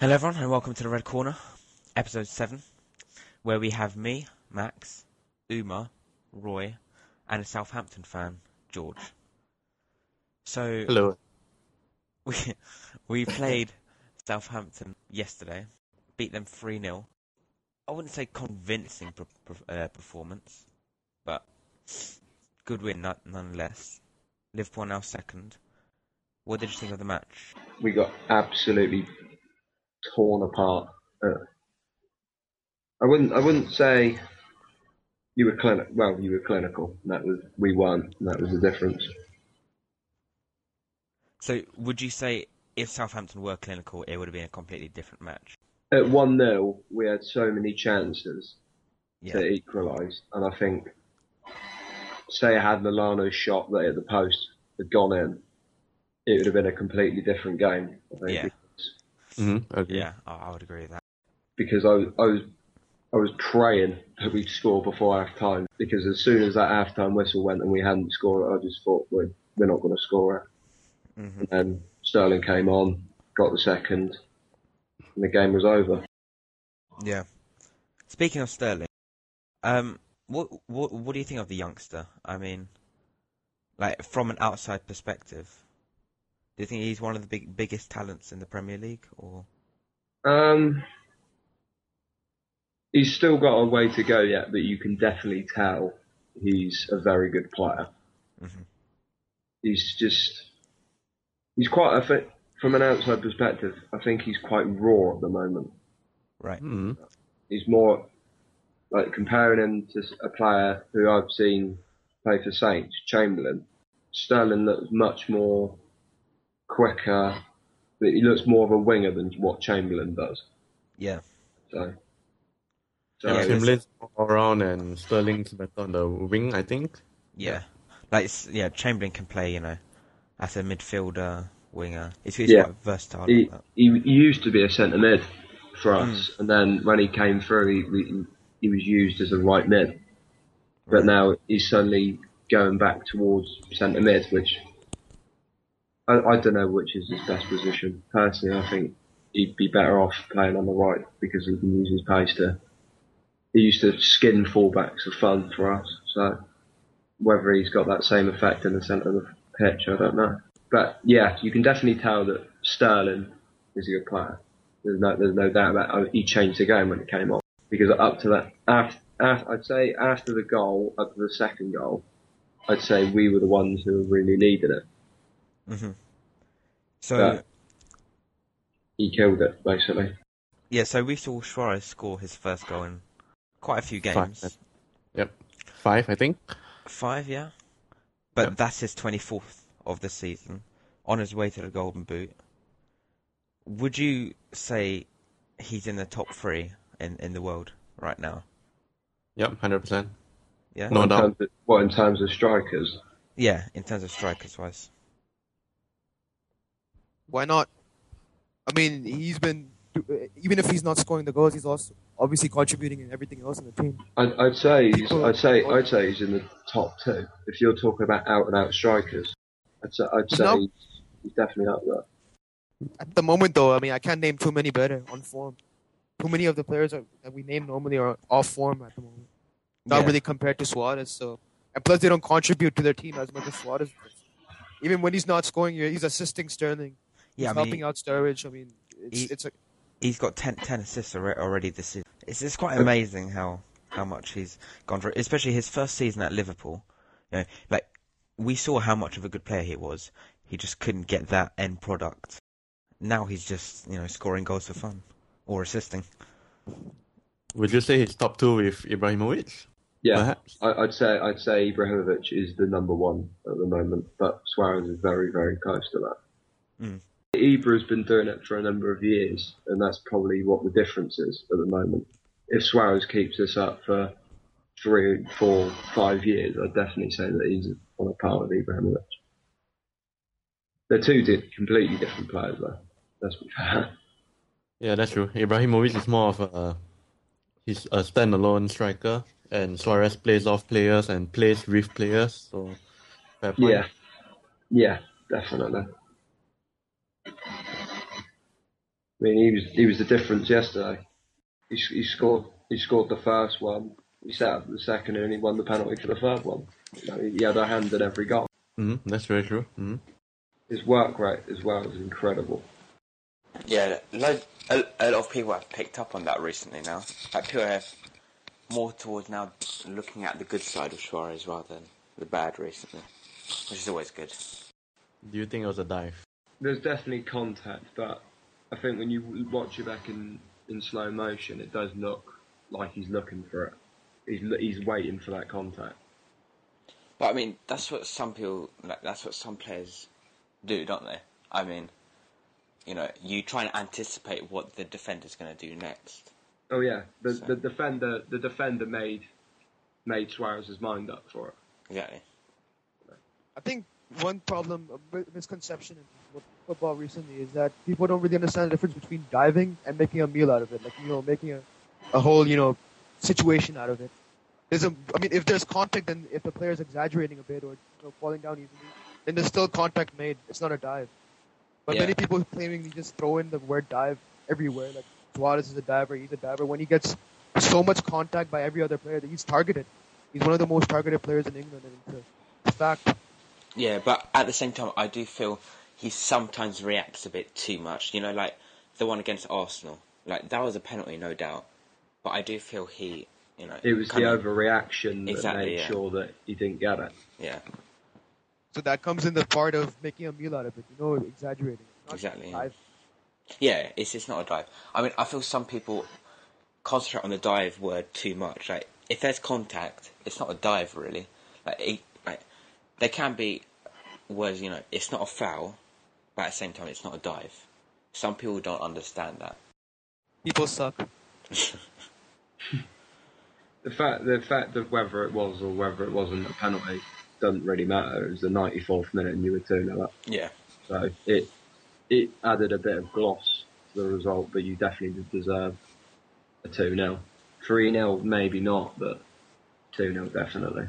Hello, everyone, and welcome to the Red Corner, episode 7, where we have me, Max, Umer, Roy, and a Southampton fan, George. So, Hello. we, we played Southampton yesterday, beat them 3 0. I wouldn't say convincing per, per, uh, performance, but good win no- nonetheless. Liverpool now second. What did you think of the match? we got absolutely torn apart. Uh, I wouldn't. I wouldn't say you were clinical. Well, you were clinical. That was we won. And that was the difference. So, would you say if Southampton were clinical, it would have been a completely different match? At one 0 we had so many chances Yeah. to equalise, and I think, say, I had Milano's shot that hit the post had gone in, it would have been a completely different game. I think, Yeah. Mm-hmm. Okay. Yeah, I, I would agree with that. because I, I was I was praying that we'd score before half time because as soon as that half time whistle went and we hadn't scored, I just thought we're we're not going to score it. hmm And then Sterling came on, got the second, and the game was over. Yeah. Speaking of Sterling, um, what what what do you think of the youngster? I mean, like from an outside perspective, do you think he's one of the big biggest talents in the Premier League, or Um, he's still got a way to go yet, but you can definitely tell he's a very good player. Mhm. He's just he's quite a fit from an outside perspective. I think he's quite raw at the moment. right? hmm he's more like comparing him to a player who I've seen play for Saints, Chamberlain. Sterling looks much more quicker. He looks more of a winger than what Chamberlain does. Yeah, So, so Yeah, 'cause- Chamberlain's all around and Sterling's better on the wing, I think. yeah. Like it's, yeah, Chamberlain can play, you know, as a midfielder, winger. He's, he's Yeah. quite versatile. he, like he, he used to be a centre mid for us, mm. and then when he came through, he, he, he was used as a right mid. But Right. now he's suddenly going back towards centre mid, which I, I don't know which is his best position. Personally, I think he'd be better off playing on the right because he can use his pace to. He used to skin fullbacks for fun for us, so whether he's got that same effect in the centre of the pitch, I don't know. But yeah, you can definitely tell that Sterling is a good player. There's no, there's no doubt about it. He changed the game when he came on because up to that, after, after, I'd say after the goal, up to the second goal, I'd say we were the ones who really leading it. Hmm So Yeah. He killed it basically. yeah, so we saw Suarez score his first goal in quite a few Five, games. Yep. Five, I think. Five, yeah. But Yep. that's his 24th of the season, on his way to the Golden Boot. Would you say he's in the top three in, in the world right now? Yep, 100%. Yeah? No what, in doubt. terms of, what in terms of strikers? Yeah, in terms of strikers wise. Why not? I mean, he's been eh, even if he's not scoring the goals, he's also obviously contributing in everything else in the team. I'd, I'd say he's, I'd say I'd say he's in the top two. If you're talking about out and out strikers, I'd say, I'd say No. he's, he's definitely up there. At the moment, though, I mean, I can't name too many better on form. Too many of the players are, that we name normally are off form at the moment. Not Yeah. really compared to Suarez. So, and plus they don't contribute to their team as much as Suarez does. Even when he's not scoring, he's assisting Sterling. He's Yeah, I helping mean, out Sturridge. I mean, it's he- it's a, he's got 10, 10 assists already this season. It's, it's quite amazing how, how much he's gone for, especially his first season at Liverpool. You know, like, we saw how much of a good player he was. He just couldn't get that end product. Now he's just, you know, scoring goals for fun. Or assisting. Would you say he's top two with Ibrahimovic? Yeah, Perhaps? I, I'd say I'd say Ibrahimovic is the number one at the moment, but Suarez is very very close to that. Mm. Ibra's been doing it for a number of years, and that's probably what the difference is at the moment. If Suarez keeps this up for three, four, five years, I'd definitely say that he's on a par with Ibrahimovic. They're two di- completely different players, though. Let's be fair. Yeah, that's true. Ibrahimovic is more of a he's a standalone striker, and Suarez plays off players and plays with players. So. Yeah, yeah, definitely. I mean, he was he was the difference yesterday. He, he scored he scored the first one. He set up the second, and he won the penalty for the third one. You know, he had a hand in every goal. hmm That's very true. hmm His work rate as well is incredible. Yeah, load, a, a lot of people have picked up on that recently now. Like people have more towards now looking at the good side of Suarez rather than the bad recently, which is always good. Do you think it was a dive? There's definitely contact, but I think when you watch it back in, in slow motion, it does look like he's looking for it. He's he's waiting for that contact. But I mean, that's what some people like. That's what some players do, don't they? I mean, you know, you try and anticipate what the defender's going to do next. Oh yeah, the So- the defender the defender made made Suarez's mind up for it. Exactly. I think one problem, a misconception in fo- football recently is that people don't really understand the difference between diving and making a meal out of it. Like, you know, making a, a whole, you know, situation out of it. There's a, I mean, if there's contact and if the player is exaggerating a bit or, you know, falling down easily, then there's still contact made. It's not a dive. But Yeah. many people claiming they just throw in the word dive everywhere. Like, Suarez is a diver, he's a diver. When he gets so much contact by every other player that he's targeted. He's one of the most targeted players in England, and it's a fact. Yeah, but at the same time, I do feel he sometimes reacts a bit too much. You know, like the one against Arsenal. Like that was a penalty, no doubt. But I do feel he, you know, It was the of- overreaction that Exactly, made yeah. sure that he didn't get it. Yeah, So that comes in the part of making a meal out of it, you know, exaggerating. Not Exactly, yeah. yeah. It's it's not a dive. I mean, I feel some people concentrate on the dive word too much. Like if there's contact, it's not a dive really. Like it, like there can be words. You know, it's not a foul, but at the same time, it's not a dive. Some people don't understand that. People suck. The fact the fact of whether it was or whether it wasn't a penalty doesn't really matter. It was the 94th minute and you were two 0 up. Yeah. So it it added a bit of gloss to the result, but you definitely did deserve a two 0 Three 0 maybe not, but two 0 definitely.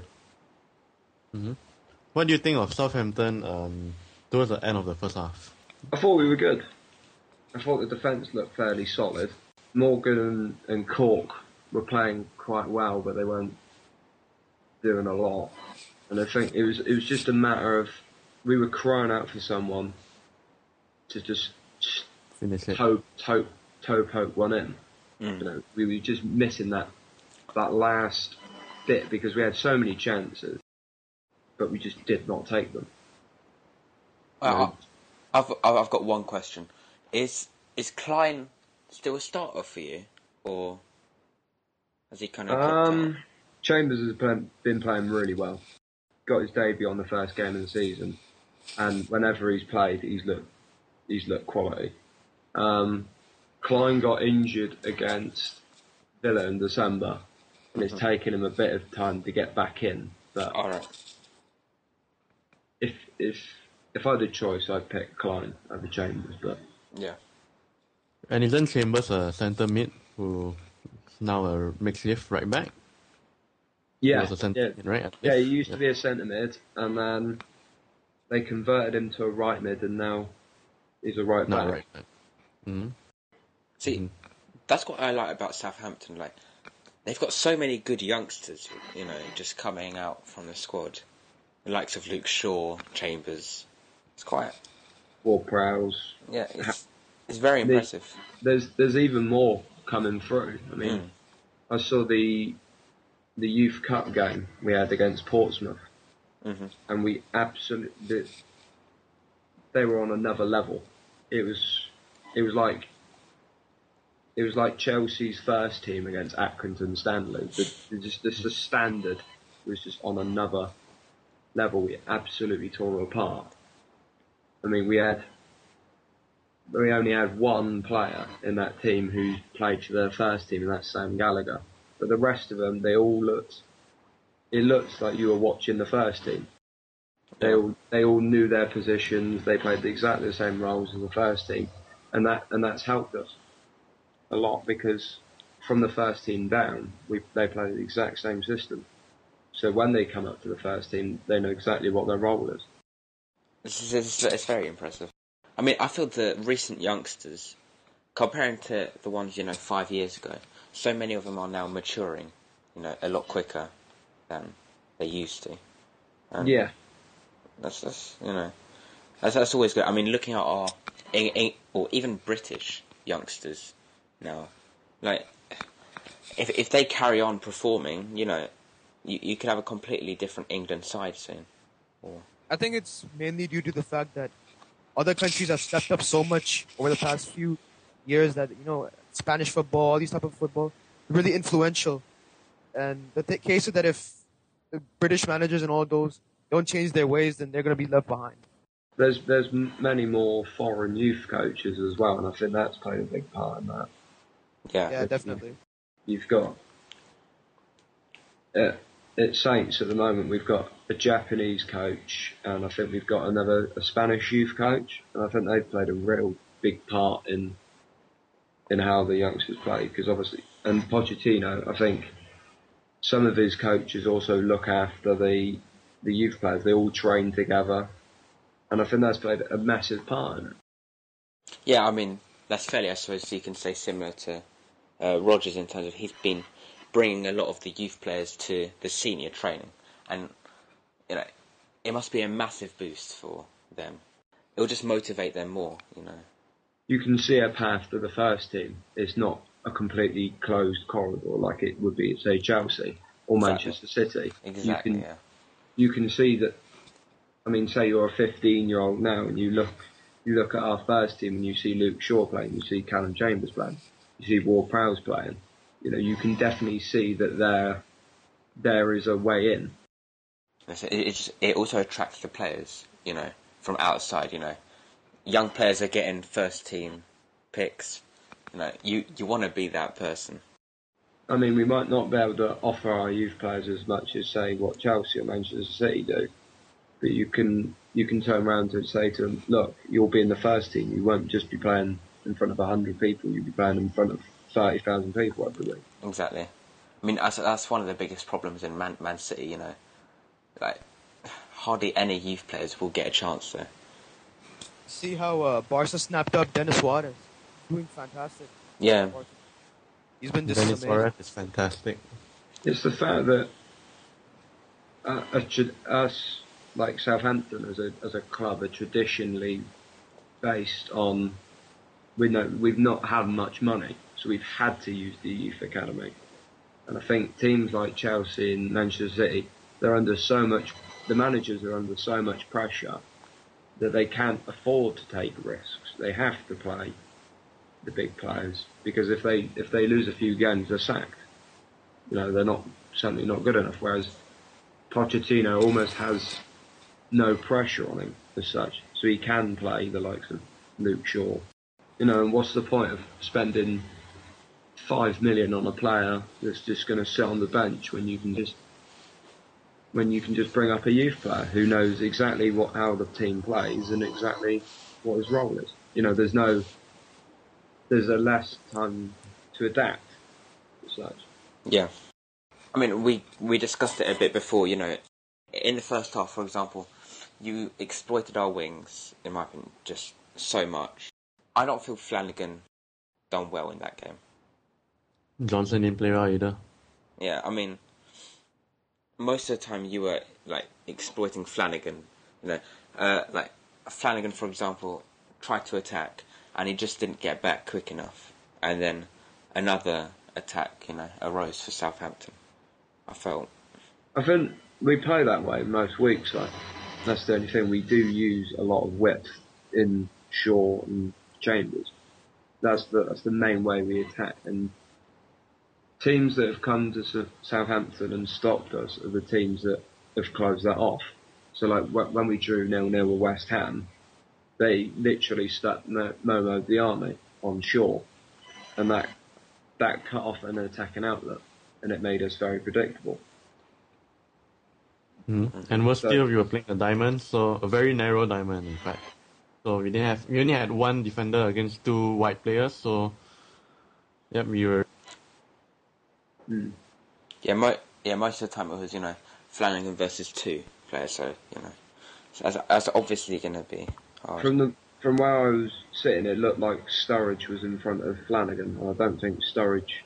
What do you think of Southampton um, towards the end of the first half? I thought we were good. I thought the defence looked fairly solid. Morgan and, and Cork were playing quite well, but they weren't doing a lot. And I think it was it was just a matter of we were crying out for someone to just Finish it. toe toe toe poke one in. Mm. You know, we were just missing that that last bit because we had so many chances, but we just did not take them. Well, I- I've I've I've got one question. Is is Clyne still a starter for you, or has he kind of Um? Chambers has been, been playing really well. Got his debut on the first game of the season, and whenever he's played, he's looked he's looked quality. Um, Clyne got injured against Villa in December, and it's taken him a bit of time to get back in. But All right. if if if I had a choice, I'd pick Clyne over Chambers. But Yeah. And isn't Chambers a centre mid who is now a makeshift right back? He yeah, was a centre yeah, mid, right? yeah, he least? used to be a centre mid, and then they converted him to a right mid, and now he's a right No, back. right back. hmm See, Mhm. that's what I like about Southampton. Like, they've got so many good youngsters, you know, just coming out from the squad. The likes of Luke Shaw, Chambers. It's quite, Ward Prowse. yeah, it's it's very impressive. There's there's even more coming through. I mean, Mm. I saw the the youth cup game we had against Portsmouth, hmm and we absolutely they were on another level. It was it was like it was like Chelsea's first team against Accrington Stanley. The, the just this the standard was just on another level. We absolutely tore them apart. I mean, we had we only had one player in that team who played for the first team, and that's Sam Gallagher. But the rest of them, they all looked. It looks like you were watching the first team. They all they all knew their positions. They played exactly the same roles as the first team, and that and that's helped us a lot because from the first team down, we they play the exact same system. So when they come up to the first team, they know exactly what their role is. Is it's, it's very impressive. I mean, I feel the recent youngsters, comparing to the ones you know five years ago, so many of them are now maturing, you know, a lot quicker than they used to. And Yeah, that's that's you know, that's that's always good. I mean, looking at our or even British youngsters now, like if if they carry on performing, you know, you you could have a completely different England side soon. Or I think it's mainly due to the fact that other countries have stepped up so much over the past few years that you know Spanish football, these type of football, really influential. And the th- case is that if the British managers and all those don't change their ways, then they're going to be left behind. there's there's m- many more foreign youth coaches as well, and I think that's played a big part in that. yeah, Yeah, definitely. You've got uh, at Saints at the moment. We've got a Japanese coach, and I think we've got another a Spanish youth coach, and I think they've played a real big part in in how the youngsters play. Because obviously, and Pochettino, I think some of his coaches also look after the the youth players. They all train together, and I think that's played a massive part in it. Yeah, I mean that's fairly, I suppose you can say similar to uh, Rodgers in terms of he's been bringing a lot of the youth players to the senior training, and you know it must be a massive boost for them. It will just motivate them more, you know. you can see a path to the first team. It's not a completely closed corridor like it would be at say Chelsea or Exactly. Manchester City. Exactly. You can yeah. you can see that. I mean, say you're a 15 year old now, and you look you look at our first team, and you see Luke Shaw playing, you see Calum Chambers playing, you see Ward Prowse playing. You know, you can definitely see that there there is a way in. It's- It, it, just, it also attracts the players, you know, from outside. You know, young players are getting first team picks. You know, you you want to be that person. I mean, we might not be able to offer our youth players as much as say what Chelsea or Manchester City do, but you can you can turn around and say to them, look, you'll be in the first team. You won't just be playing in front of hundred people. You'll be playing in front of thirty thousand people every week. Exactly. I mean, that's, that's one of the biggest problems in Man, Man City. You know, like hardly any youth players will get a chance there. See how uh, Barca snapped up Denis Suarez, doing fantastic. Yeah, He's been just Denis amazing. Suarez is fantastic. It's the fact that uh, a us, like Southampton, as a as a club, are traditionally based on we know we've not had much money, so we've had to use the youth academy. And I think teams like Chelsea and Manchester City, they're under so much. The managers are under so much pressure that they can't afford to take risks. They have to play the big players because if they if they lose a few games, they're sacked you know, they're not certainly not good enough. Whereas Pochettino almost has no pressure on him as such, so he can play the likes of Luke Shaw. You know, and what's the point of spending five million on a player that's just going to sit on the bench when you can just when you can just bring up a youth player who knows exactly what how the team plays and exactly what his role is. You know, there's no there's a less time to adapt such. yeah. I mean, we we discussed it a bit before. You know, in the first half, for example, you exploited our wings, in my opinion, just so much. I don't feel Flanagan done well in that game. Johnson didn't play well either. Yeah, I mean, most of the time you were like exploiting Flanagan. You know, uh, like Flanagan, for example, tried to attack and he just didn't get back quick enough, and then another attack, you know, arose for Southampton. I felt. I think we play that way most weeks. Though. That's the only thing. We do use a lot of width in Shaw and Chambers. That's the that's the main way we attack. And teams that have come to Southampton and stopped us are the teams that have closed that off. So like when we drew nil nil with West Ham, they literally stuck Mohamed Diamé on Shaw, and that that cut off an attacking outlet, and it made us very predictable. Mm. And worse So- still, we were playing a diamond, so a very narrow diamond, in fact. So we didn't have, we only had one defender against two white players. So, yep, we were. Mm. Yeah, mo- yeah, most of the time it was you know Flanagan versus two players, so you know, so that's, that's obviously going to be hard. From the from where I was sitting, it looked like Sturridge was in front of Flanagan. And I don't think Sturridge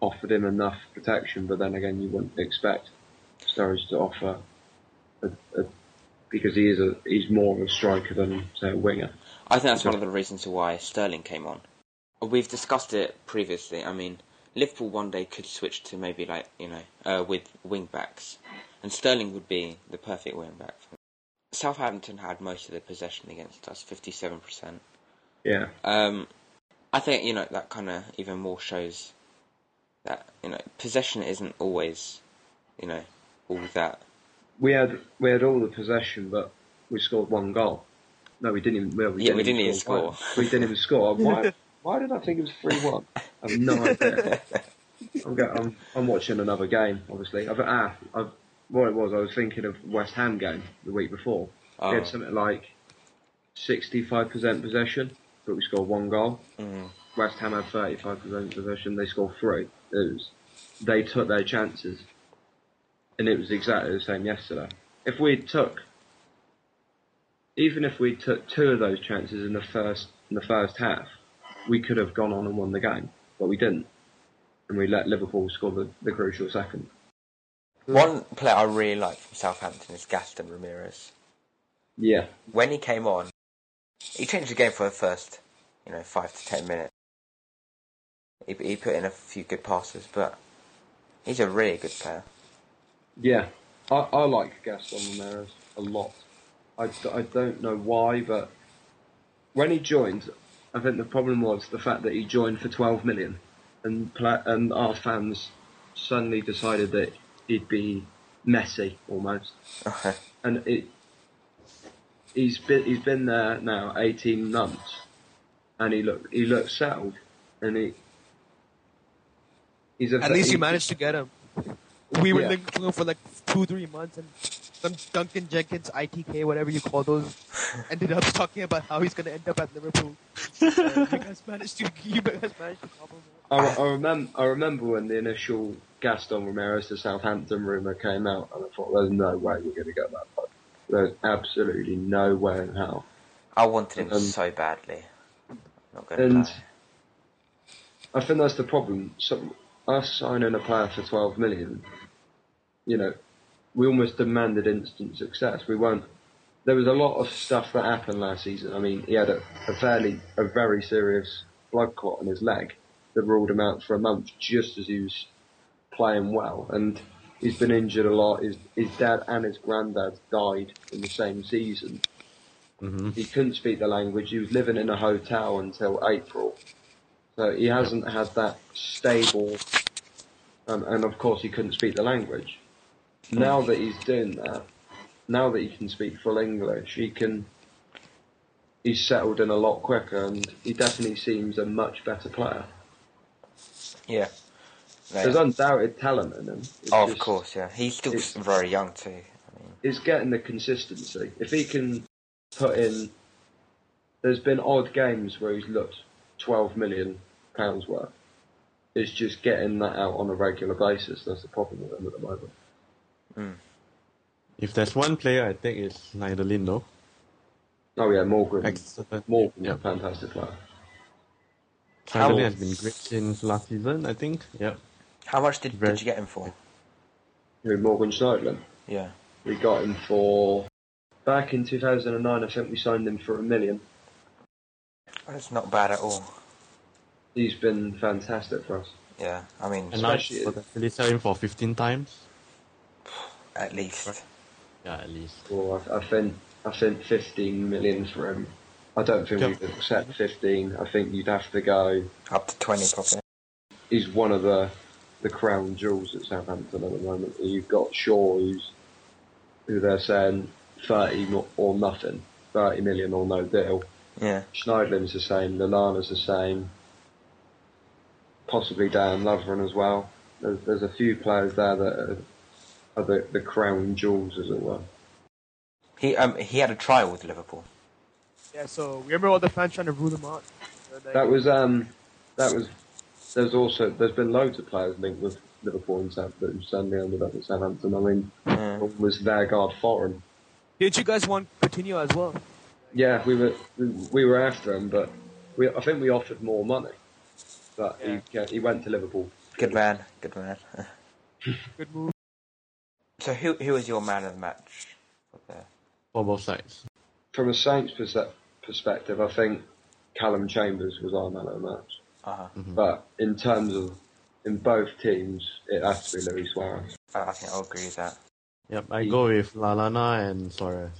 offered him enough protection. But then again, you wouldn't expect Sturridge to offer a, a, because he is a he's more of a striker than say a winger. I think that's one of the reasons why Sterling came on. We've discussed it previously. I mean, Liverpool one day could switch to maybe like you know uh, with wing backs, and Sterling would be the perfect wing back. Southampton had most of the possession against us, fifty-seven percent. Yeah, Um, I think you know that kind of even more shows that you know possession isn't always you know all that. we had we had all the possession, but we scored one goal. No, we didn't even. Well, we Yeah, didn't we didn't even one. score. We didn't even score. Why? Why did I think it was three one? I have no idea. I'm, go, I'm I'm watching another game. Obviously, I've ah, I've what it was. I was thinking of West Ham game the week before. Oh. We had something like 65% possession, but we scored one goal. Mm. West Ham had 35% possession. They scored three. It was, they took their chances, and it was exactly the same yesterday. If we took, even if we took two of those chances in the first in the first half, we could have gone on and won the game, but we didn't, and we let Liverpool score the, the crucial second. One player I really like from Southampton is Gaston Ramirez. Yeah, When he came on, he changed the game for the first, you know, five to ten minutes. He, he put in a few good passes, but he's a really good player. Yeah, I, I like Gaston Ramirez a lot. I, I don't know why, but when he joined, I think the problem was the fact that he joined for 12 million, and our fans suddenly decided that he'd be Messi almost, and it. He's been he's been there now 18 months, and he look he looks settled, and he. He's a At least he- you managed to get him. We were Yeah. looking for him for like two, three months, and some Duncan Jenkins, ITK, whatever you call those, ended up talking about how he's going to end up at Liverpool. Uh, you guys managed to, you guys managed to cobble. I, I remember. I remember when the initial Gaston Ramirez to Southampton rumor came out, and I thought, "There's no way we're going to get that far. There's absolutely no way in hell." I wanted him Um, so badly. Not gonna And lie. I think that's the problem. So, us signing a player for 12 million, you know, we almost demanded instant success. We weren't. There was a lot of stuff that happened last season. I mean, he had a, a fairly, a very serious blood clot in his leg that ruled him out for a month just as he was playing well. And he's been injured a lot. His, his dad and his granddad died in the same season. hmm He couldn't speak the language. He was living in a hotel until April. So he hasn't had that stable, um, and of course he couldn't speak the language. Now that he's doing that, now that he can speak full English, he can. He's settled in a lot quicker, and he definitely seems a much better player. Yeah. No, There's undoubted talent in him. It's oh, of course, yeah. He's still very young too. I mean, getting the consistency. If he can put in, there's been odd games where he's looked 12 million pounds worth. It's just getting that out on a regular basis. That's the problem with him at the moment. Hmm. If there's one player, I think it's Schneiderlin, though. Oh yeah, Morgan. Excellent. Morgan's Yeah. a fantastic player. Schneiderlin How- has been great since last season, I think. Yeah. how much did, Very- did you get him for? Who, Morgan Schneiderlin. Yeah. We got him for back in 2009. I think we signed him for a million. That's not bad at all. He's been fantastic for us. Yeah. I mean, And now Especially- potentially sell him for 15 times. at least. Yeah, at least. Well, I, I think I think 15 million for him. I don't think Yeah. we could accept 15. I think you'd have to go. Up to 20 probably. He's one of the the crown jewels at Southampton at the moment. You've got Shaw, who's who they're saying 30 mo- or nothing, 30 million or no deal. Yeah. Schneidlin's the same. Lallana's the same. Possibly Dejan Lovren as well. There's, there's a few players there that are, are the, the crown jewels, as it were. He um he had a trial with Liverpool. Yeah, so remember all the fans trying to rule him out? They- That was um, that was. There's also there's been loads of players linked with Liverpool and South that suddenly ended up at Southampton. I mean, one was Vergaard Foreign. Did you guys want Coutinho as well? Yeah, we were we, we were after him, but we I think we offered more money, but Yeah. he he went to Liverpool. Good man, good man. Good move. So who who was your man of the match? for the- for both sides. From a Saints perse- perspective, I think Calum Chambers was our man of the match. Uh-huh. But in terms of in both teams, it has to be Luis Suarez. I, I think I'll agree with that. Yep, I He- go with Lallana and Suarez.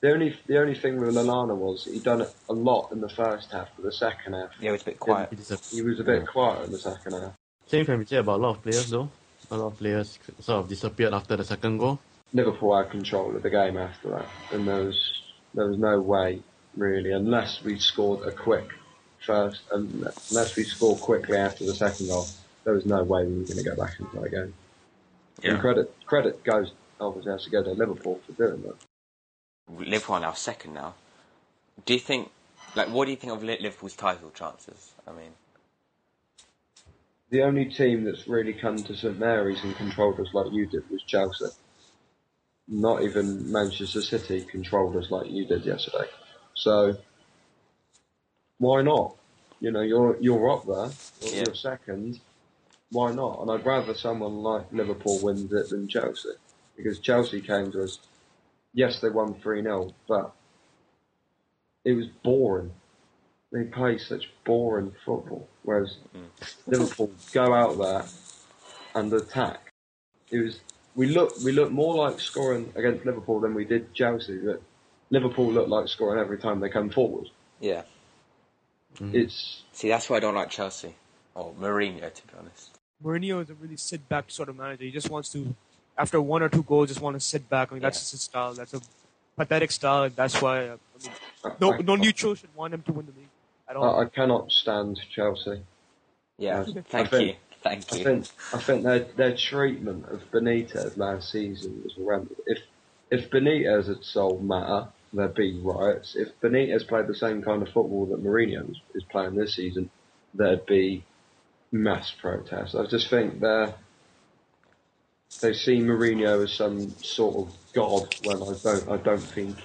The only the only thing with Lallana was he done it a lot in the first half, but the second half Yeah, it was a bit quiet. He he was a bit Yeah. quiet in the second half. Same can be said about a lot of players though. A lot of players sort of disappeared after the second goal. Liverpool had control of the game after that, and there was there was no way really, unless we scored a quick first, unless we scored quickly after the second goal, there was no way we were going to go back into that game. And credit credit goes obviously has to go to Liverpool for doing that. Liverpool are now second now. Do you think, like, what do you think of Liverpool's title chances? I mean, The only team that's really come to St Mary's and controlled us like you did was Chelsea. Not even Manchester City controlled us like you did yesterday. So why not? You know, you're you're up there, you're, Yeah. second. Why not? And I'd rather someone like Liverpool wins it than Chelsea because Chelsea came to us. Yes, they won three 0 but it was boring. They play such boring football, whereas Liverpool go out there and attack. It was we look we look more like scoring against Liverpool than we did Chelsea. But Liverpool look like scoring every time they come forward. yeah. It's See, that's why I don't like Chelsea or Mourinho, to be honest. Mourinho is a really sit back sort of manager. He just wants to, after one or two goals, just want to sit back. I mean, that's Yeah. just his style. That's a pathetic style. That's why uh, I mean, no no neutral should want him to win the league at all. I, I cannot stand Chelsea. Yeah, Yes. thank think- you, thank I you. think I think their their treatment of Benitez last season was horrendous. If if Benitez had solved matter, there'd be riots. If Benitez played the same kind of football that Mourinho is- is playing this season, there'd be mass protests. I just think they're they see Mourinho as some sort of god when I don't I don't think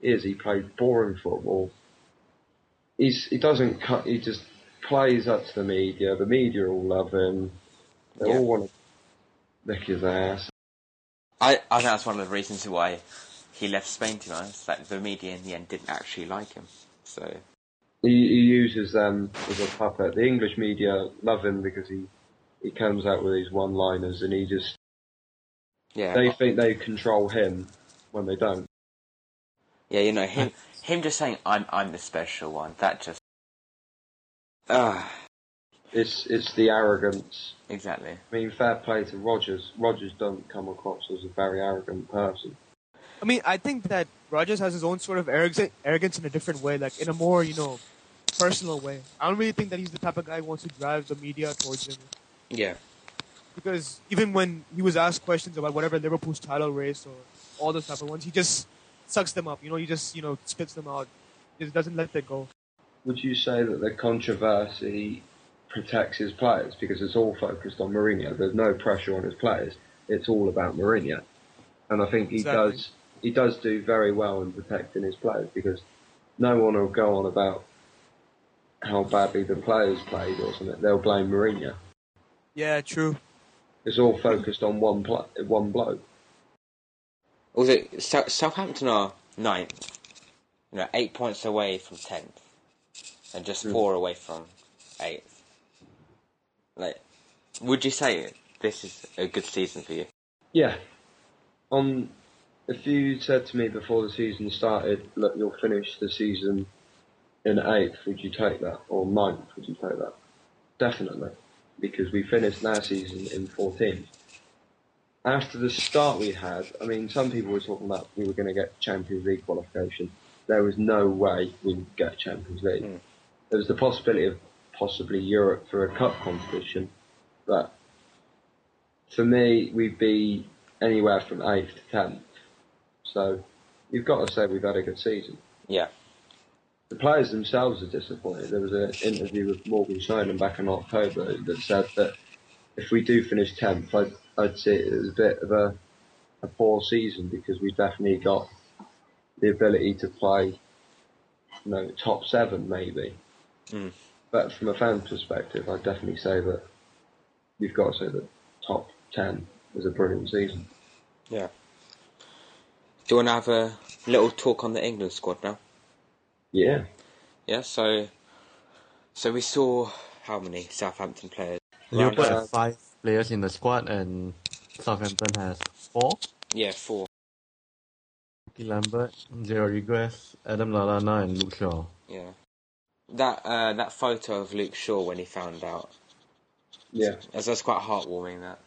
he is. He played boring football. He's he doesn't cut. He just plays up to the media. The media all love him. They Yeah. all want to lick his ass. I, I think that's one of the reasons why he left Spain, to be honest. Like, the media in the end didn't actually like him. So, He, he uses them as a puppet. The English media love him because he he comes out with these one-liners and he just yeah. they think they control him when they don't. Yeah, you know, him him just saying, I'm, I'm the special one, that just... Ah, It's it's the arrogance. exactly. I mean, fair play to Rodgers. Rodgers don't come across as a very arrogant person. I mean, I think that Rodgers has his own sort of arrogance, arrogance in a different way, like in a more, you know, personal way. I don't really think that he's the type of guy who wants to drive the media towards him. Yeah. Because even when he was asked questions about whatever Liverpool's title race or all those type of ones, he just sucks them up. You know, he just, you know, spits them out. Just doesn't let that go. Would you say that the controversy protects his players because it's all focused on Mourinho? There's no pressure on his players. It's all about Mourinho, and I think he Exactly. does he does do very well in protecting his players because no one will go on about how badly the players played or something. They'll blame Mourinho. Yeah, true. It's all focused on one pl- one bloke. Also, Sou- Southampton are ninth. You know, eight points away from tenth, and just Hmm. four away from eighth. Like, would you say this is a good season for you? Yeah. Um, if you said to me before the season started, look, you'll finish the season in eighth, would you take that? Or ninth, would you take that? Definitely. Because we finished last season in 14th. After the start we had, I mean, some people were talking about we were going to get Champions League qualification. There was no way we would get Champions League. Mm. There was the possibility of possibly Europe for a cup competition, but for me, we'd be anywhere from 8th to 10th. So you've got to say we've had a good season. Yeah. The players themselves are disappointed. There was an interview with Morgan Schneider back in October that said that if we do finish 10th, I'd, I'd it as a bit of a, a poor season because we've definitely got the ability to play you know, top seven maybe. Mm. But from a fan perspective, I'd definitely say that you've got to say that top ten was a brilliant season. Yeah. Do you want to have a little talk on the England squad now? Yeah. Yeah. So, so we saw how many Southampton players? Liverpool five players in the squad, and Southampton has four. Yeah, four. Rickie Lambert, Jay Rodriguez, Adam Lallana, and Luke Shaw. Yeah. That uh, that photo of Luke Shaw when he found out, Yeah. that's, that's quite heartwarming. That.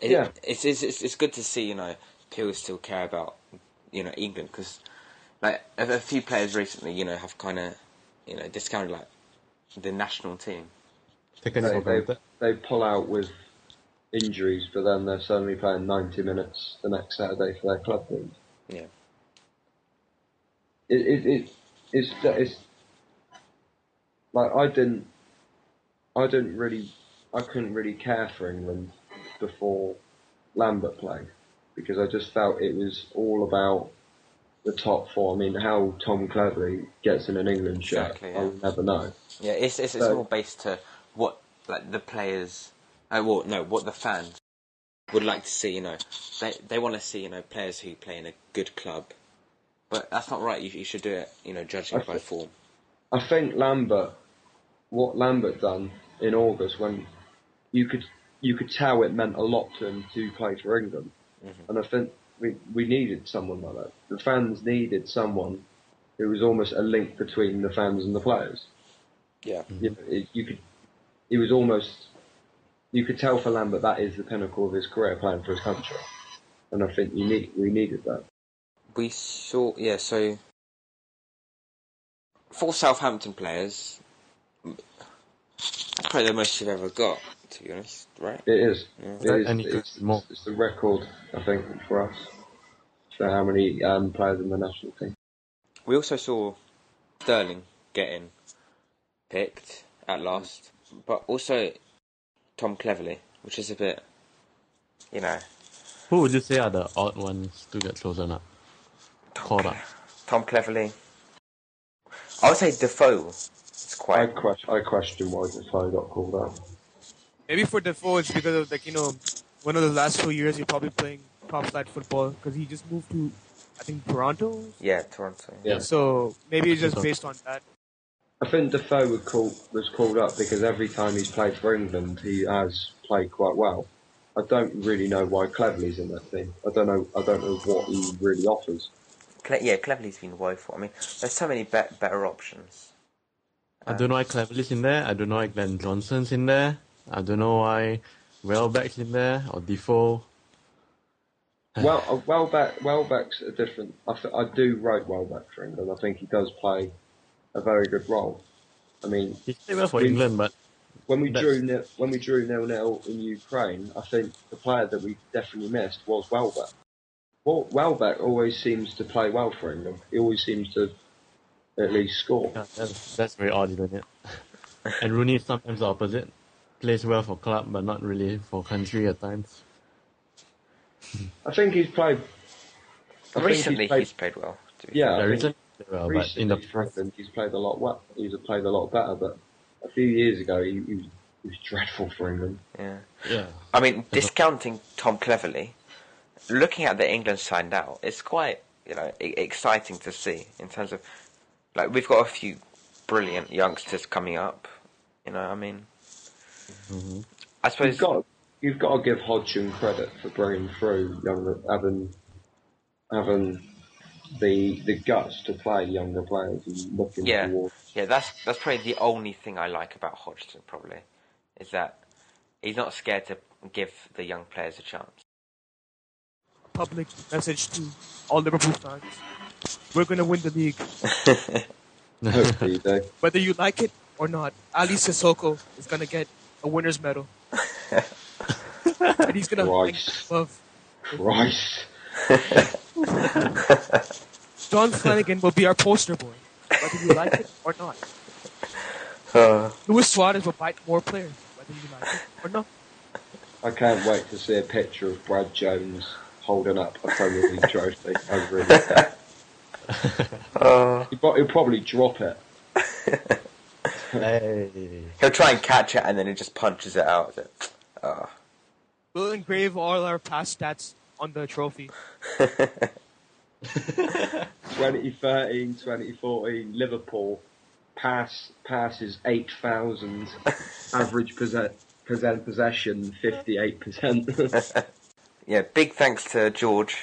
It, Yeah. It's, it's it's it's good to see you know people still care about you know England because like a, a few players recently you know have kind of you know discounted like the national team. Taken it They, they, they pull out with injuries, but then they're suddenly playing 90 minutes the next Saturday for their club team. Yeah. It, it, it, it's, it's like I didn't, I didn't really, I couldn't really care for England before Lambert played because I just felt it was all about the top four. I mean, how Tom Cleverley gets in an England shirt, Exactly, yeah. I'll never know. Yeah, it's it's, it's So- more based to what like the players, uh, well, no, what the fans would like to see. You know, they they want to see you know players who play in a good club, but that's not right. You, you should do it, you know, judging I by form. I think Lambert, what Lambert done in August when you could you could tell it meant a lot to him to play for England, and I think we we needed someone like that. The fans needed someone who was almost a link between the fans and the players. Yeah, You, know, it, you could, it was almost, you could tell for Lambert that is the pinnacle of his career playing for his country, and I think you need we needed that. we saw. Yeah, so four Southampton players. That's probably the most you've ever got, to be honest, right? It is. Yeah. It is And he it's, more. it's the record, I think, for us for how many um, players in the national team. We also saw Sterling getting picked at last, but also Tom Cleverley, which is a bit, you know, Who would you say are the odd ones to get chosen up? Called up. Tom Cleverley. I would say Defoe. It's quite. I, question, I question why Defoe got called up. Maybe for Defoe, it's because of like you know, one of the last few years he's probably playing top flight football because he just moved to, I think Toronto. Yeah, Toronto. Yeah. So maybe it's just based on that. I think Defoe was called, was called up because every time he's played for England, he has played quite well. I don't really know why Cleverley's in that team. I don't know. I don't know what he really offers. Cle- yeah, Cleverley's been woeful. I mean, there's so many be- better options. I don't know why Cleverley's in there. I don't know why Glenn Johnson's in there. I don't know why Welbeck's in there or Defoe. Well, uh, Welbeck, Welbeck's a different. I, th- I do rate Welbeck for England. I think he does play a very good role. I mean, He played well for We- England, but when we drew nil, when we drew nil nil in Ukraine, I think the player that we definitely missed was Welbeck. Well, Welbeck always seems to play well for England. He always seems to at least score. yeah, that's, that's very odd, isn't it? and Rooney is sometimes the opposite. Plays well for club, but not really for country at times. I think he's played. I think Recently, he's played, he's played well. Yeah, Yeah, recently he well, but in recently the for he's played a lot well. He's played a lot better, but a few years ago he, he, was, he was dreadful for England. yeah. yeah, I mean, discounting Tom Cleverley, looking at the England side now, it's quite you know exciting to see in terms of like we've got a few brilliant youngsters coming up. You know, I mean, Mm-hmm. I suppose You've got you've got to give Hodgson credit for bringing through young having having the the guts to play younger players and looking Yeah. towards. yeah, that's that's probably the only thing I like about Hodgson. Probably is that he's not scared to give the young players a chance. Public message to all Liverpool fans: We're gonna win the league, Hopefully, whether you like it or not. Aly Cissokho is gonna get a winner's medal, and he's gonna hang Christ. above. Christ. Jon Flanagan will be our poster boy, whether you like it or not. Uh, Luis Suarez will bite more players, whether you like it or not. I can't wait to see a picture of Brad Jones holding up a Premier League trophy. I really do. Oh, He'll, he'll probably drop it. Hey. he'll try and catch it and then he just punches it out. Oh. We'll engrave all our past stats on the trophy. 2013, 2014, Liverpool pass passes 8,000, average possess, possess, possession 58%. Yeah, big thanks to George,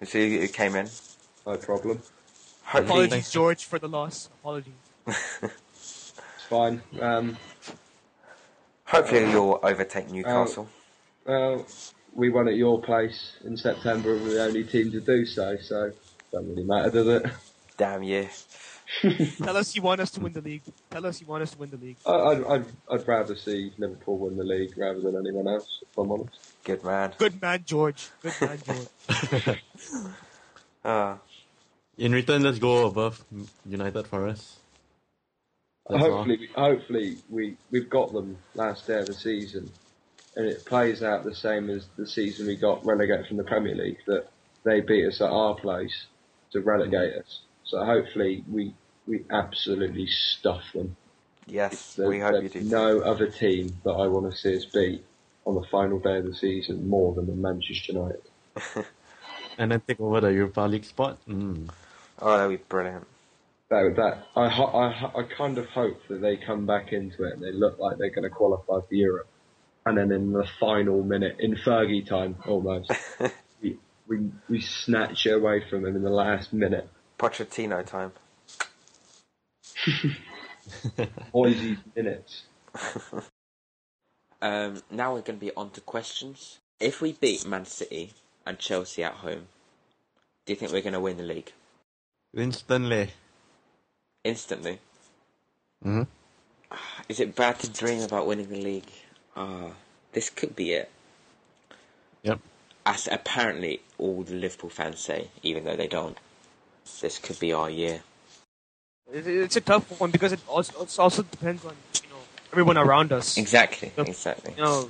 who, who came in. no problem. Hopefully, Apologies, George, for the loss. Apologies. It's fine. Um, hopefully you'll overtake Newcastle. well, we won at your place in September and we're the only team to do so, so don't really matter, does it? Damn you. Tell us you want us to win the league. Tell us you want us to win the league. I- I'd, I'd, I'd rather see Liverpool win the league rather than anyone else, if I'm honest. Good man. Good man, George. Good man, George. Ah, In return, let's go above United for us. That's hopefully, we, hopefully we we've got them last day of the season, and it plays out the same as the season we got relegated from the Premier League. That they beat us at our place to relegate us. So hopefully we we absolutely stuff them. yes, There's, we hope you do. no other team that I want to see us beat on the final day of the season more than the Manchester United. And then take over the Europa League spot. Mm. Oh, that'd be brilliant. That, that I, I, I kind of hope that they come back into it and they look like they're going to qualify for Europe, and then in the final minute, in Fergie time almost, we, we we snatch it away from them in the last minute. Pochettino time. Boise minutes. Um, now we're going to be on to questions. If we beat Man City and Chelsea at home, do you think we're going to win the league Instantly. instantly? hmm Is it bad to dream about winning the league? Ah, this could be it. Yep. As apparently all the Liverpool fans say, even though they don't. This could be our year. It's a tough one because it also, it also depends on you know everyone around us. Exactly, Yep. exactly. You know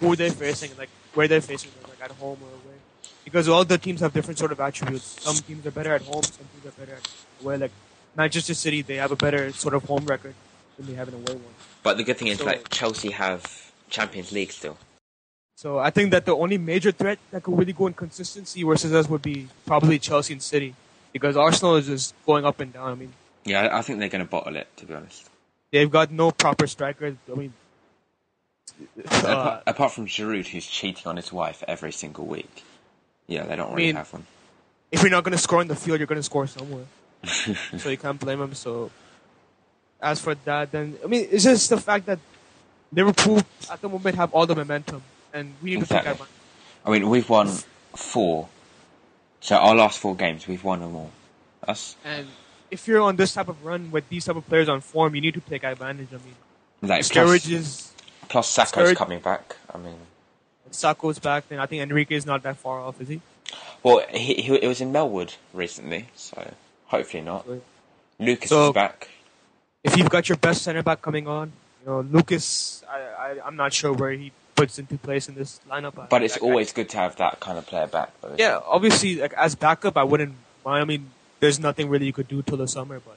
who they're facing, like where they're facing, them, like at home or away. Because all the teams have different sort of attributes. Some teams are better at home, some teams are better at away. Like Manchester City, they have a better sort of home record than they have an away one. But the good thing is, So- like Chelsea have Champions League still. So I think that the only major threat that could really go in consistency versus us would be probably Chelsea and City, because Arsenal is just going up and down. I mean, Yeah, I, I think they're going to bottle it. To be honest, they've got no proper strikers. I mean, uh, apart, apart from Giroud, who's cheating on his wife every single week. Yeah, they don't really mean- have one. if you're not going to score in the field, you're going to score somewhere. so you can't blame them. So as for that, then I mean, it's just the fact that Liverpool at the moment have all the momentum, and we need to take Exactly. advantage. I mean, we've won four. So our last four games, we've won them all. Us, And if you're on this type of run with these type of players on form, you need to take advantage. I mean, like Sturridge plus, is plus Sakho's Sturridge- coming back. I mean, Sakho's back, then I think Enrique is not that far off, is he? well, he, he it was in Melwood recently, so hopefully not. Right. Lucas So- is back. If you've got your best center back coming on, you know Lucas, I, I I'm not sure where he puts into place in this lineup. I- But it's I- I- always good to have that kind of player back. Though, Yeah, it? obviously, like as backup, I wouldn't mind. I mean, there's nothing really you could do till the summer, but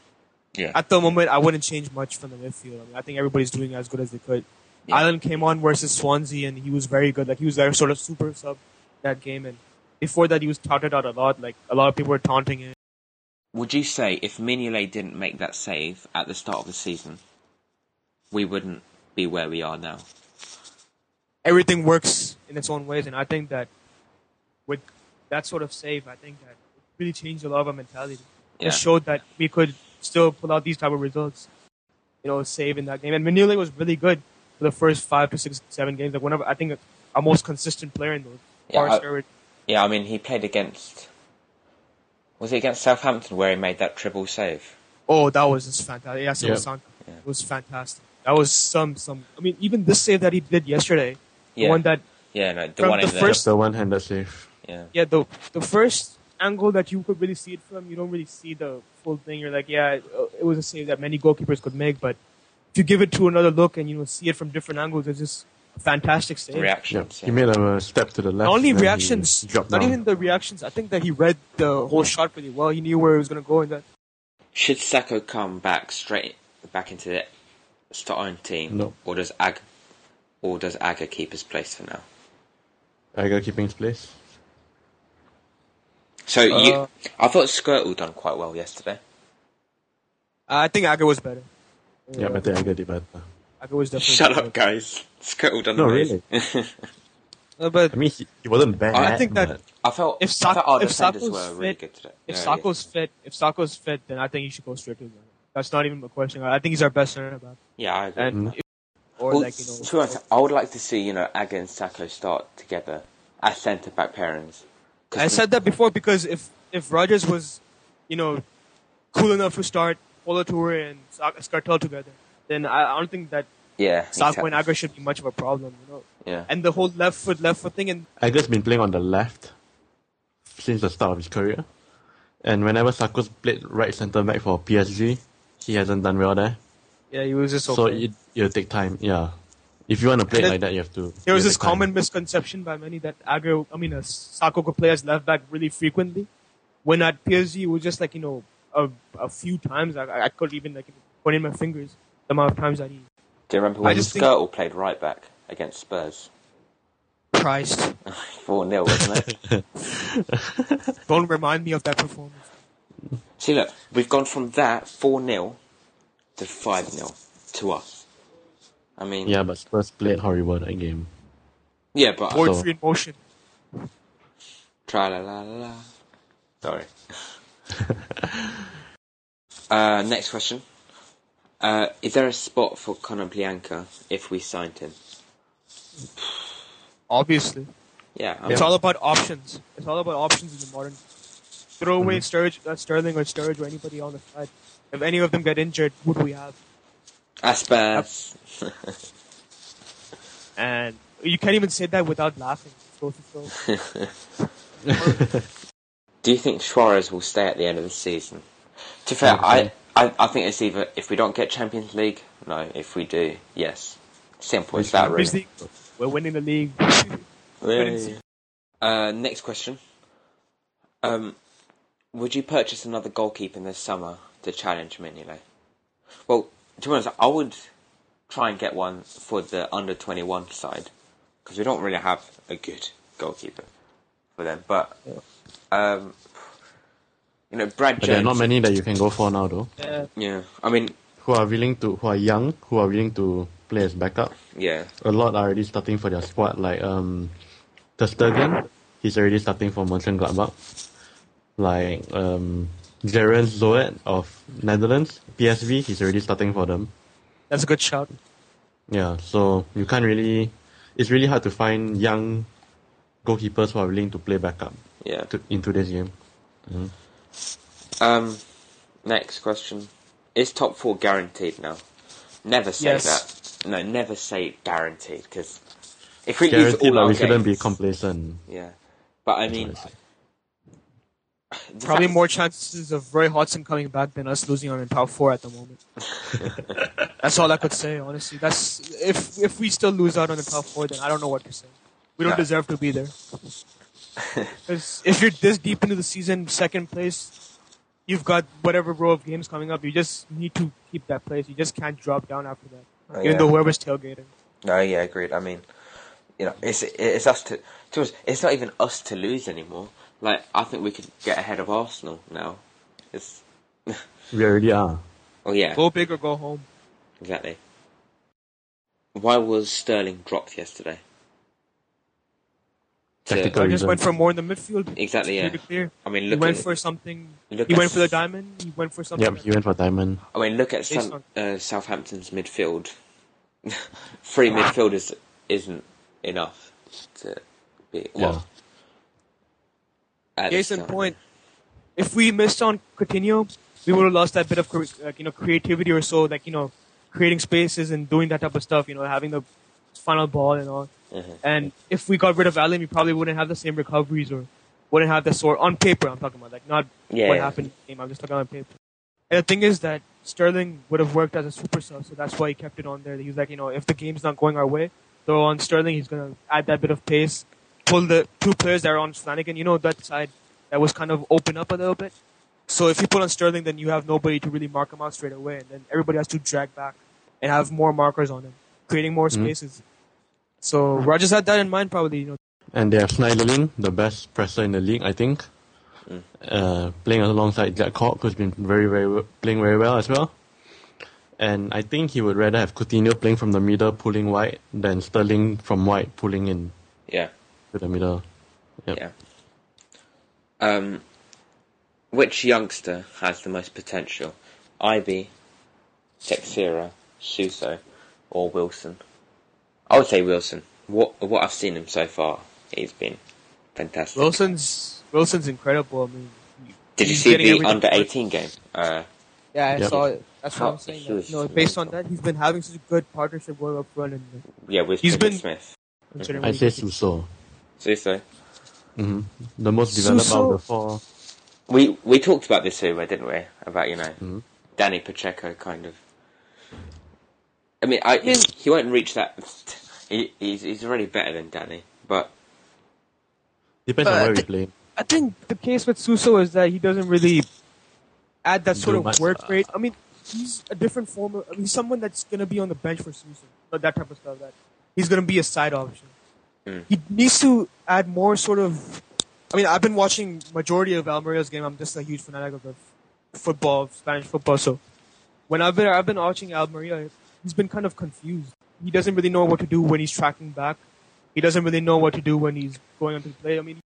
yeah. at the moment, I wouldn't change much from the midfield. I mean, I think everybody's doing as good as they could. Yeah. Allen came on versus Swansea, and he was very good. Like he was their sort of super sub that game, and before that, he was touted out a lot. Like a lot of people were taunting him. Would you say if Mignolet didn't make that save at the start of the season, we wouldn't be where we are now? Everything works in its own ways, and I think that with that sort of save, I think that it really changed a lot of our mentality. Yeah. It showed that we could still pull out these type of results. You know, save in that game, and Mignolet was really good for the first five to six, seven games. Like whenever I think our most consistent player in those. Yeah, I- Yeah, I mean, he played against. Was it against Southampton where he made that triple save? Oh, that was just fantastic. Yes, it Yeah. was Sanka. Yeah. It was fantastic. That was some some. I mean, even this save that he did yesterday, the Yeah. one that Yeah, no, the From one in the the first- The one-handed save. yeah. yeah the the first angle that you could really see it from, you don't really see the full thing. You're like, yeah, it, it was a save that many goalkeepers could make, but if you give it to another look and you know see it from different angles, it's just fantastic save. Yeah, Reactions. he made a step to the left. Not only reactions, not down. even the reactions. I think that he read the whole shot pretty well. He knew where it was going to go, and that Should Sakho come back straight back into the starting team, No. or does Ag, or does Agger keep his place for now? Tiger keeping his place. So you, Uh, I thought Skrtel done quite well yesterday. I think Agger was better. Yeah, but I get it better. Agger was definitely. Shut better. up, guys. Skrtel done No, amazing. Uh, but I mean, he, he wasn't bad. I think that- but- I felt If I Sak- felt if defenders Sakho's were really fit- good today. if Yeah, Sakho's fit, if Sakho's fit, then I think he should go straight to the. That's not even a question. I think he's our best center back. yeah, I agree. And Mhm. if- or Well, like you know, to be honest, I would like to see you know Agger and Sakho start together as centre back pairings. 'Cause I said that before because if if Rodgers was, you know, cool enough to start Kolo Touré and Sa- Skrtel together, then I, I don't think that yeah, Sakho exactly. and Agger should be much of a problem. You know, yeah. and the whole left foot, left foot thing, and Agger's been playing on the left since the start of his career. And whenever Sakho's played right centre back for PSG, he hasn't done well there. yeah, he was just So okay. it, it'll take time, yeah. If you want to play And like that, you have to. There was this take time. common misconception by many that Agger, I mean, uh, Sakho could play as left back really frequently. When at PSG, it was just like you know a, a few times. I, I could even like point in my fingers the amount of times that he Do you remember when just think- played right back against Spurs? Christ. Four 0 wasn't it? Don't remind me of that performance. See, look, we've gone from that four 0 to five 0 to us. I mean, Yeah, but Spurs played horrible that game. yeah, but Board So- in motion. Tra la la la la. Sorry. uh, next question. Uh, is there a spot for Konoplyanka if we signed him? Obviously. Yeah, I mean, It's all about options. It's all about options in the modern. Throw away Sturridge, uh, Sterling or Sturridge or anybody on the side. If any of them get injured, who do we have? Aspas. And you can't even say that without laughing. It's so- so- Do you think Suarez will stay at the end of the season? To be fair, I, I, I think it's either if we don't get Champions League, no. If we do, yes. Simple as that, really. League, We're winning the league. Really? Uh, next question. Um, would you purchase another goalkeeper in the summer to challenge Mignolet? Well, to be honest, I would try and get one for the under 21 side because we don't really have a good goalkeeper for them. But, um, you know, Brad But there are not many that you can go for now, though. Yeah. Yeah, I mean, Who are willing to, who are young, who are willing to play as backup. yeah, A lot are already starting for their squad, like um, Ter he's already starting for Mönchengladbach. Like um, Jeroen Zoet of Netherlands, PSV, he's already starting for them. That's a good shout. Yeah, so you can't really. It's really hard to find young goalkeepers who are willing to play backup yeah. to, in today's game. Um, next question. Is top four guaranteed now? Never say Yes. that. No, never say guaranteed because if we lose Guaranteed, all but our we shouldn't be complacent. Yeah, but I mean, That's what the Probably more chances of Roy Hodgson coming back than us losing on the top four at the moment. That's all I could say, honestly. That's if if we still lose out on the top four, then I don't know what to say. We don't Yeah. deserve to be there. If you're this deep into the season, second place, you've got whatever row of games coming up. You just need to keep that place. You just can't drop down after that. Oh, Even yeah. though whoever's tailgating. No, yeah, agreed. I mean, you know, it's it's us to. To us, it's not even us to lose anymore. Like I think we could get ahead of Arsenal now. It's We already are. oh yeah, Go big or go home. exactly. Why was Sterling dropped yesterday? To- I just went for more in the midfield. Exactly, yeah. clear. I mean, He went at for something. look He at went for the diamond. He went for something. Yep, he went for Diamond. I mean, look at Based some, uh, Southampton's midfield. Three midfielders isn't enough to be. Well, Yeah. At Case in point, if we missed on Coutinho, we would have lost that bit of like, you know creativity or so, like you know, creating spaces and doing that type of stuff. You know, having the final ball and all. Mhm. And if we got rid of Allen, we probably wouldn't have the same recoveries or wouldn't have the sort on paper. I'm talking about like not Yeah, what yeah. happened in the game. I'm just talking on paper. And the thing is that Sterling would have worked as a super sub, so that's why he kept it on there. He was like, you know, if the game's not going our way, throw on Sterling. He's going to add that bit of pace, pull the two players that are on Flanagan. You know that side that was kind of open up a little bit. So if you put on Sterling, then you have nobody to really mark him out straight away, and then everybody has to drag back and have more markers on him, creating more Mhm. spaces. So Rodgers had that in mind, probably. You know, And they have Schneiderlin, the best presser in the league, I think. Mm. Uh, playing alongside Jack Cork, who's been very, very playing very well as well. And I think he would rather have Coutinho playing from the middle, pulling wide, than Sterling from wide, pulling in Yeah. To the. Yep. Yeah. Um, which youngster has the most potential? Ibe, Teixeira, Suso, or Wilson? I would say Wilson. What what I've seen him so far, he's been fantastic. Wilson's Wilson's incredible. I mean, Did you he's see getting the under eighteen game? Uh, Yeah, I Yep. saw it. That's what I'm saying. he that, was you based on that, he's been having such a good partnership going up front and yeah, with He's Pickett been- Smith. I what say he did. Suso. Suso. hmm The most developed out Suso- of the four. We we talked about this here, didn't we? About you know, Mhm. Dani Pacheco kind of. I mean, I Yeah. he won't reach that. He, he's he's already better than Dani, but Depends on where we the- play. I think the case with Suso is that he doesn't really add that sort of much. work rate. I mean, he's a different form of. I mean, he's someone that's gonna be on the bench for Suso, not that type of stuff. That he's gonna be a side option. Mm. He needs to add more sort of. I mean, I've been watching majority of Almeria's game. I'm just a huge fanatic of the football, Spanish football. So when I've been I've been watching Almeria, he's been kind of confused. He doesn't really know what to do when he's tracking back. He doesn't really know what to do when he's going onto the play. I mean,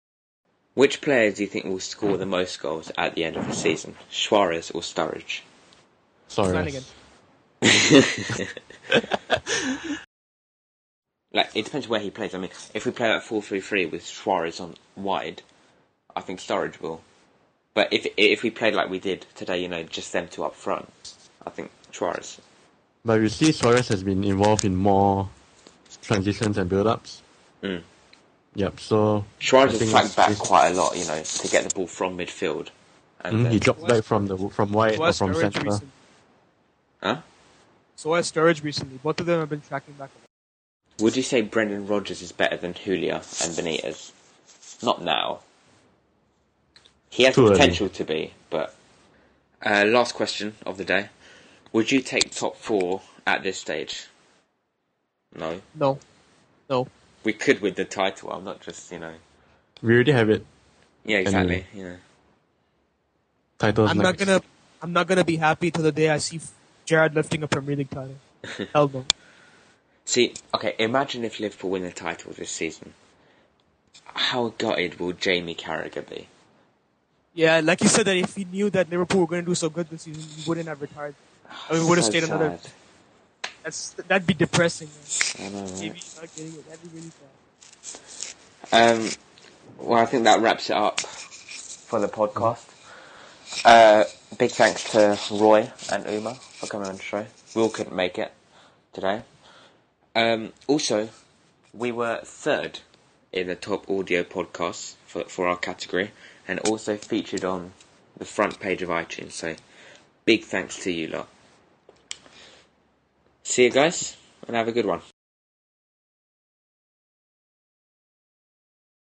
which players do you think will score the most goals at the end of the season? Suarez or Sturridge? Sorry. Flanagan. Like it depends where he plays. I mean, if we play that four three three with Suarez on wide, I think Sturridge will. But if if we played like we did today, you know, just them two up front, I think Suarez. But you see, Suarez has been involved in more transitions and build-ups. Mm. Yep. So Suarez has think flagged back it's- quite a lot, you know, to get the ball from midfield. And Mhm, then- he dropped back from the from wide or from Sturridge center. recently. Huh? So has Sturridge recently. Both of them have been tracking back. Would you say Brendan Rodgers is better than Julia and Benitez? Not now. He has Too the early. potential to be, but. Uh, last question of the day. Would you take top four at this stage? No. No, no. We could with the title. I'm not just, you know. We already have it. Yeah, exactly. Anyway. You know. Titles I'm next. not gonna. I'm not gonna be happy till the day I see Gerrard lifting a Premier League title. Hell no. See, okay, imagine if Liverpool win the title this season. How gutted will Jamie Carragher be? Yeah, like you said that if he knew that Liverpool were gonna do so good this season, he wouldn't have retired. I mean, would have So stayed another. That's that'd be depressing. Man. I know, right? Not getting it. That'd be really sad. Um, well, I think that wraps it up for the podcast. Uh, big thanks to Roy and Umer for coming on the show. Will couldn't make it today. Um, also, we were third in the top audio podcasts for, for our category and also featured on the front page of iTunes. So, big thanks to you lot. See you guys and have a good one.